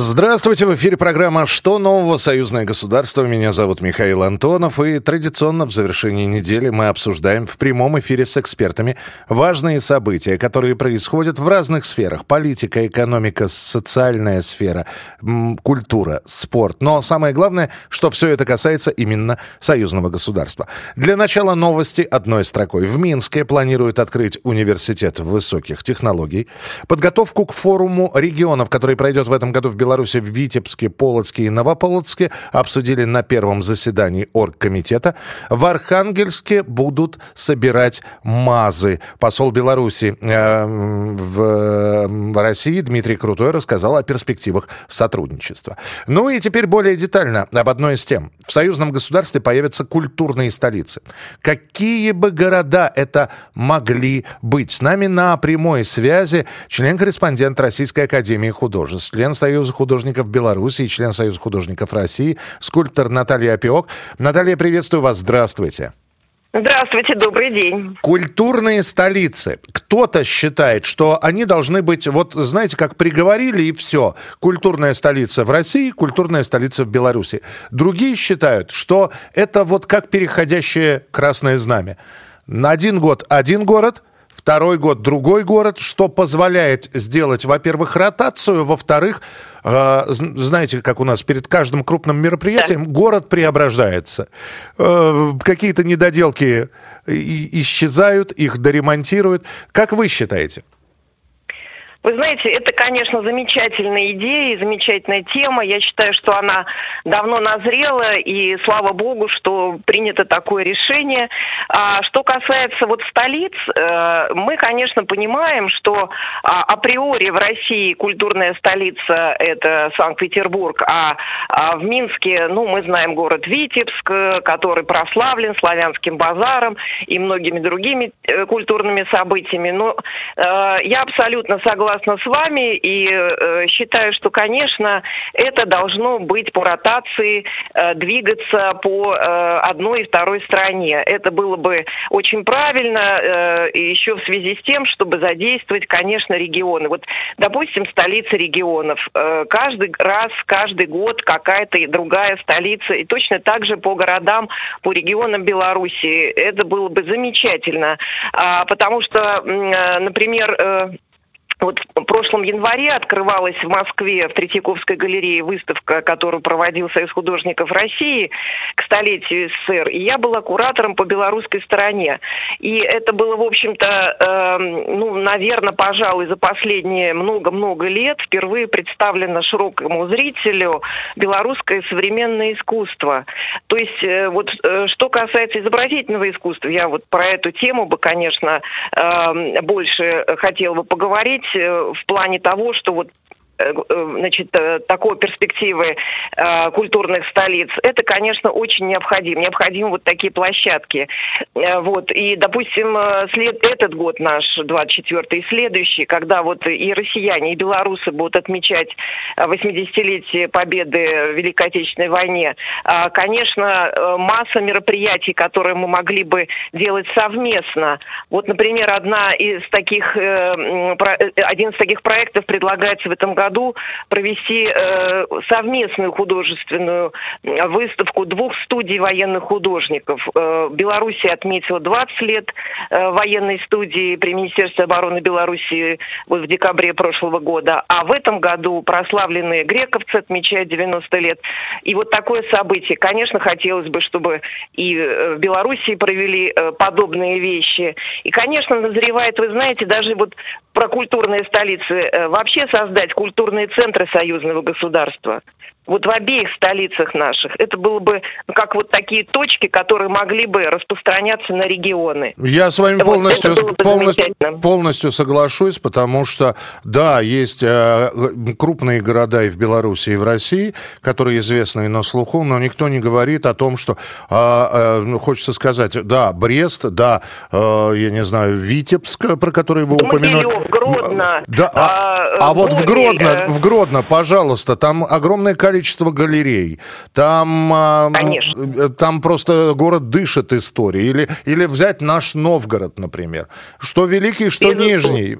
Здравствуйте, в эфире программа «Что нового? Союзное государство». Меня зовут Михаил Антонов, и традиционно в завершении недели мы обсуждаем в прямом эфире с экспертами важные события, которые происходят в разных сферах. Политика, экономика, социальная сфера, культура, спорт. Но самое главное, что все это касается именно союзного государства. Для начала новости одной строкой. В Минске планируют открыть университет высоких технологий. Подготовку к форуму регионов, который пройдет в этом году в Беларуси, Беларуси в Витебске, Полоцке и Новополоцке обсудили на первом заседании оргкомитета. В Архангельске будут собирать МАЗы. Посол Беларуси э, в, в России Дмитрий Крутой рассказал о перспективах сотрудничества. Ну и теперь более детально об одной из тем. В союзном государстве появятся культурные столицы. Какие бы города это могли быть? С нами на прямой связи член-корреспондент Российской Академии Художеств, член Союза художников Беларуси и член Союза художников России, скульптор Наталья Опиок. Наталья, приветствую вас. Здравствуйте. Здравствуйте, добрый день. Культурные столицы. Кто-то считает, что они должны быть, вот знаете, как приговорили и все. Культурная столица в России, культурная столица в Беларуси. Другие считают, что это вот как переходящее красное знамя. На один год один город, второй год другой город, что позволяет сделать, во-первых, ротацию, во-вторых, э, знаете, как у нас перед каждым крупным мероприятием да. город преображается. Э, какие-то недоделки исчезают, их доремонтируют. Как вы считаете? Вы знаете, это, конечно, замечательная идея замечательная тема. Я считаю, что она давно назрела, и слава богу, что принято такое решение. А что касается вот столиц, э, мы, конечно, понимаем, что а, априори в России культурная столица – это Санкт-Петербург, а, а в Минске, ну, мы знаем город Витебск, который прославлен славянским базаром и многими другими э, культурными событиями. Но э, я абсолютно согласна согласна с вами и э, считаю, что, конечно, это должно быть по ротации э, двигаться по э, одной и второй стране. Это было бы очень правильно, э, еще в связи с тем, чтобы задействовать, конечно, регионы. Вот, допустим, столица регионов. Э, каждый раз, каждый год какая-то другая столица. И точно так же по городам, по регионам Беларуси. Это было бы замечательно. А, потому что, э, например, э, вот в прошлом январе открывалась в Москве в Третьяковской галерее выставка, которую проводил Союз художников России к столетию СССР. И я была куратором по белорусской стороне. И это было, в общем-то, э, ну, наверное, пожалуй, за последние много-много лет впервые представлено широкому зрителю белорусское современное искусство. То есть, э, вот э, что касается изобразительного искусства, я вот про эту тему бы, конечно, э, больше хотела бы поговорить в плане того, что вот Э, э, значит, э, такой перспективы культурных столиц, это, конечно, очень необходимо. Необходимы вот такие площадки. Вот. И, допустим, след, этот год наш, 24-й, и следующий, когда вот и россияне, и белорусы будут отмечать 80-летие победы в Великой Отечественной войне, конечно, масса мероприятий, которые мы могли бы делать совместно. Вот, например, одна из таких, один из таких проектов предлагается в этом году году провести э, совместную художественную выставку двух студий военных художников. Э, Белоруссия отметила 20 лет э, военной студии при Министерстве обороны Беларуси вот в декабре прошлого года, а в этом году прославленные грековцы отмечают 90 лет. И вот такое событие. Конечно, хотелось бы, чтобы и э, в Белоруссии провели э, подобные вещи. И, конечно, назревает, вы знаете, даже вот про культурные столицы, э, вообще создать культурные культурные центры союзного государства вот в обеих столицах наших. Это было бы ну, как вот такие точки, которые могли бы распространяться на регионы. Я с вами вот полностью, полностью, полностью соглашусь, потому что, да, есть э, крупные города и в Беларуси, и в России, которые известны на слуху, но никто не говорит о том, что, э, э, ну, хочется сказать, да, Брест, да, э, я не знаю, Витебск, про который вы упомянули. Гродно, да, а, А вот в Гродно, в Гродно, пожалуйста, там огромное количество галерей, там, а, Конечно. там просто город дышит историей. Или, или взять наш Новгород, например. Что Великий, что Безусловно. Нижний.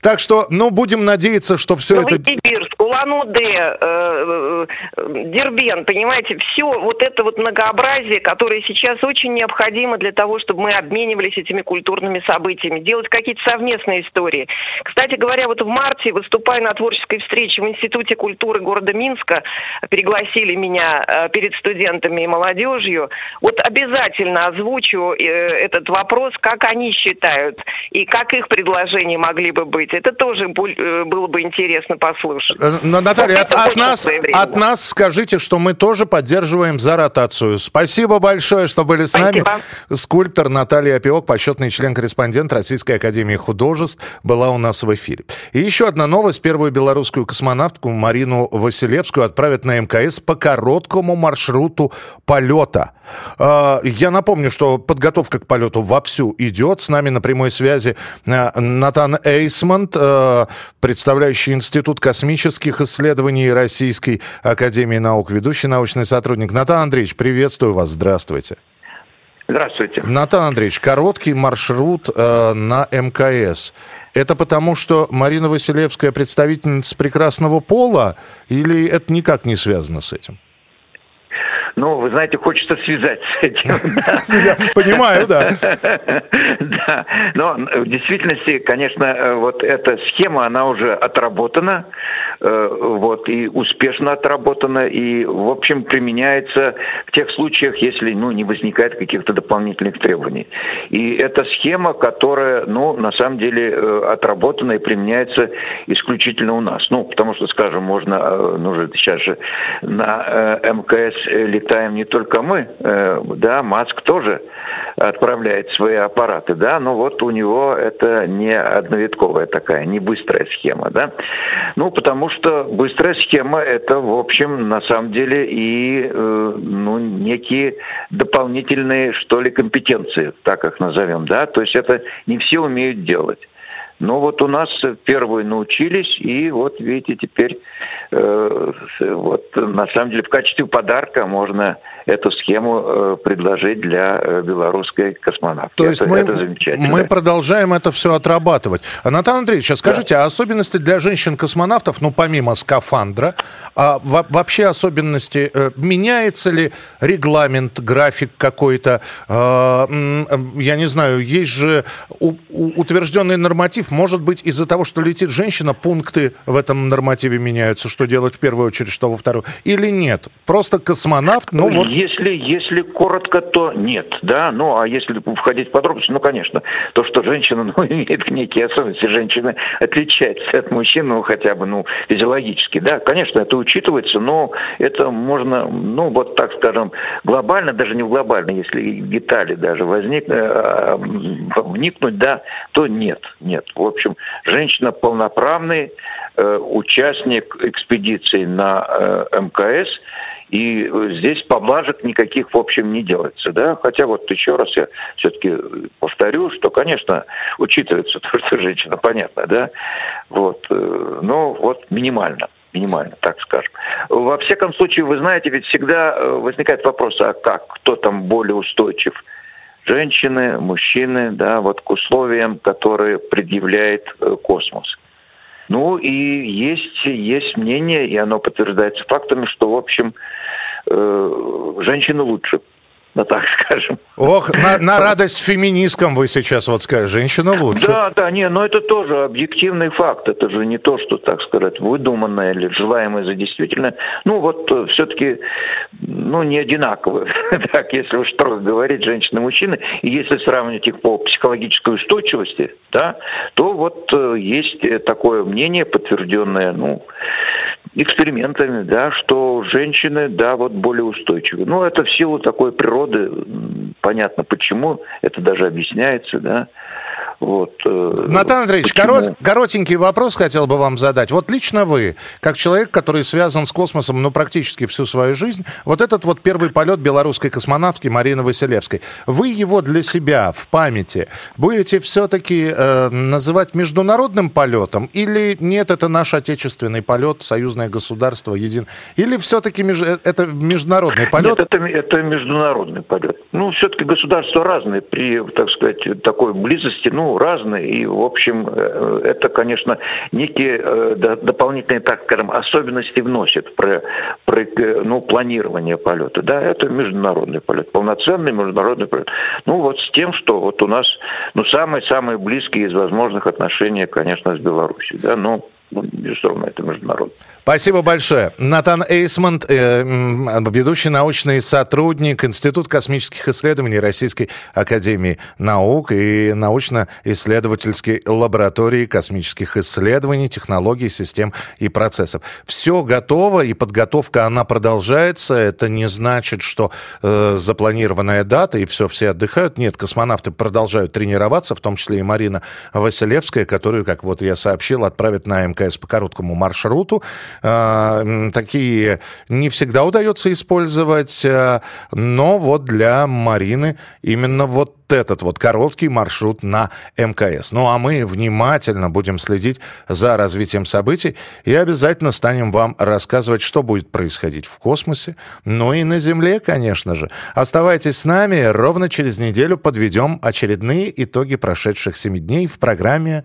Так что, ну, будем надеяться, что все это... Новосибирск, Улан-Удэ, Дербен, понимаете, все вот это вот многообразие, которое сейчас очень необходимо для того, чтобы мы обменивались этими культурными событиями, делать какие-то совместные истории. Кстати говоря, вот в марте, выступая на творческой встрече в Институте культуры города Минска, пригласили меня э, перед студентами и молодежью, вот обязательно озвучу э, этот вопрос, как они считают и как их предложения могли бы быть. Это тоже э, было бы интересно послушать. Наталья, от, от, нас, от нас скажите, что мы тоже поддерживаем за ротацию. Спасибо большое, что были с Спасибо. нами. Скульптор Наталья Опиок, почетный член-корреспондент Российской Академии Художеств, была у нас в эфире. И еще одна новость. Первую белорусскую космонавтку Марину Василевскую отправят на МКС по короткому маршруту полета. А, я напомню, что подготовка к полету вовсю идет. С нами на прямой связи а, Натан Эйсмонт, а, представляющий Институт космических исследований Российской Академии наук, ведущий научный сотрудник. Натан Андреевич, приветствую вас. Здравствуйте. Здравствуйте. Натан Андреевич, короткий маршрут э, на МКС. Это потому, что Марина Василевская представительница прекрасного пола, или это никак не связано с этим? Ну, вы знаете, хочется связать с этим. Я понимаю, да. Да, но в действительности, конечно, э, вот эта схема, она уже отработана, вот, и успешно отработана, и, в общем, применяется в тех случаях, если, ну, не возникает каких-то дополнительных требований. И это схема, которая, ну, на самом деле, э, отработана и применяется исключительно у нас. Ну, потому что, скажем, можно, ну, же сейчас же на МКС летаем не только мы, э, да, Маск тоже отправляет свои аппараты, да, но вот у него это не одновитковая такая, не быстрая схема, да. Ну, потому что быстрая схема это, в общем, на самом деле и, э, ну, некие дополнительные, что ли, компетенции, так их назовем, да, то есть это не все умеют делать. Но вот у нас первые научились, и вот видите, теперь э, вот на самом деле в качестве подарка можно эту схему э, предложить для э, белорусской космонавтики. То есть это, мы, это замечательно. мы продолжаем это все отрабатывать. Анатолий Андреевич, а скажите, да. а особенности для женщин-космонавтов, ну помимо скафандра, а вообще особенности, э, меняется ли регламент, график какой-то? Я не знаю, есть же утвержденный норматив, может быть из-за того, что летит женщина, пункты в этом нормативе меняются, что делать в первую очередь, что во вторую, или нет? Просто космонавт, ну вот если, если коротко, то нет, да, ну а если входить в подробности, ну конечно, то, что женщина ну, имеет некие особенности, женщина отличается от мужчин, ну хотя бы, ну, физиологически, да, конечно, это учитывается, но это можно, ну вот так скажем, глобально, даже не глобально, если детали даже возник, э, вникнуть, да, то нет, нет. В общем, женщина полноправный э, участник экспедиции на э, мкс, и здесь поблажек никаких, в общем, не делается. Да? Хотя вот еще раз я все-таки повторю, что, конечно, учитывается то, что женщина, понятно, да, вот, э, но вот минимально минимально, так скажем. Во всяком случае, вы знаете, ведь всегда э, возникает вопрос, а как, кто там более устойчив? Женщины, мужчины, да, вот к условиям, которые предъявляет э, космос. Ну и есть, есть мнение, и оно подтверждается фактами, что, в общем, э, женщины лучше ну так скажем. Ох, на, на радость феминисткам вы сейчас вот скажете, женщина лучше. Да, да, не, но это тоже объективный факт, это же не то, что, так сказать, выдуманное или желаемое за действительно. Ну вот э, все-таки, ну не одинаково, так, если уж строго говорить, женщины и мужчины, и если сравнивать их по психологической устойчивости, да, то вот э, есть такое мнение, подтвержденное, ну, экспериментами, да, что женщины, да, вот более устойчивы. Ну, это в силу такой природы, понятно почему, это даже объясняется, да. Вот, э, Натан Андреевич, корот, коротенький вопрос хотел бы вам задать. Вот лично вы, как человек, который связан с космосом, ну, практически всю свою жизнь, вот этот вот первый полет белорусской космонавтки Марины Василевской, вы его для себя в памяти будете все-таки э, называть международным полетом или нет, это наш отечественный полет, союзное государство, един... Или все-таки меж... Э, это международный полет? Нет, это, это международный полет. Ну, все-таки государства разные при, так сказать, такой близости, ну, разные, и, в общем, э, это, конечно, некие э, дополнительные, так скажем, особенности вносит про, про ну, планирование полета. Да, это международный полет, полноценный международный полет. Ну, вот с тем, что вот у нас, ну, самые-самые близкие из возможных отношений, конечно, с Беларусью, да, но ну, безусловно, это международно. Спасибо большое. Натан Эйсмонт, э, ведущий научный сотрудник Института космических исследований Российской Академии Наук и научно-исследовательской лаборатории космических исследований, технологий, систем и процессов. Все готово, и подготовка, она продолжается. Это не значит, что э, запланированная дата, и все, все отдыхают. Нет, космонавты продолжают тренироваться, в том числе и Марина Василевская, которую, как вот я сообщил, отправят на МКС по короткому маршруту. Э, такие не всегда удается использовать, э, но вот для Марины именно вот этот вот короткий маршрут на МКС. Ну а мы внимательно будем следить за развитием событий и обязательно станем вам рассказывать, что будет происходить в космосе, ну и на Земле, конечно же. Оставайтесь с нами, ровно через неделю подведем очередные итоги прошедших семи дней в программе